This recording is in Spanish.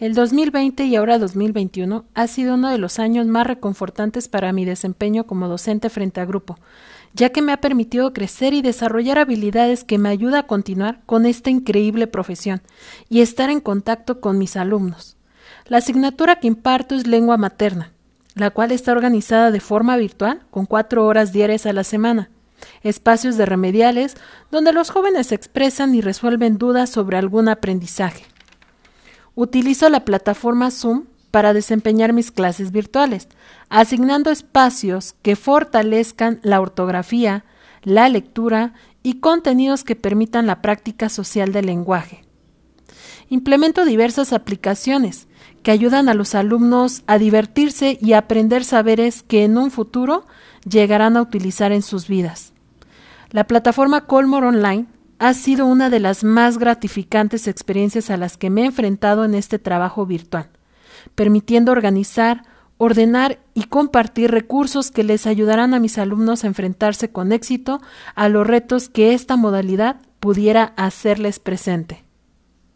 El 2020 y ahora 2021 ha sido uno de los años más reconfortantes para mi desempeño como docente frente a grupo, ya que me ha permitido crecer y desarrollar habilidades que me ayuda a continuar con esta increíble profesión y estar en contacto con mis alumnos. La asignatura que imparto es lengua materna, la cual está organizada de forma virtual con cuatro horas diarias a la semana, espacios de remediales donde los jóvenes expresan y resuelven dudas sobre algún aprendizaje. Utilizo la plataforma Zoom para desempeñar mis clases virtuales, asignando espacios que fortalezcan la ortografía, la lectura y contenidos que permitan la práctica social del lenguaje. Implemento diversas aplicaciones que ayudan a los alumnos a divertirse y aprender saberes que en un futuro llegarán a utilizar en sus vidas. La plataforma Colmore Online ha sido una de las más gratificantes experiencias a las que me he enfrentado en este trabajo virtual, permitiendo organizar, ordenar y compartir recursos que les ayudarán a mis alumnos a enfrentarse con éxito a los retos que esta modalidad pudiera hacerles presente.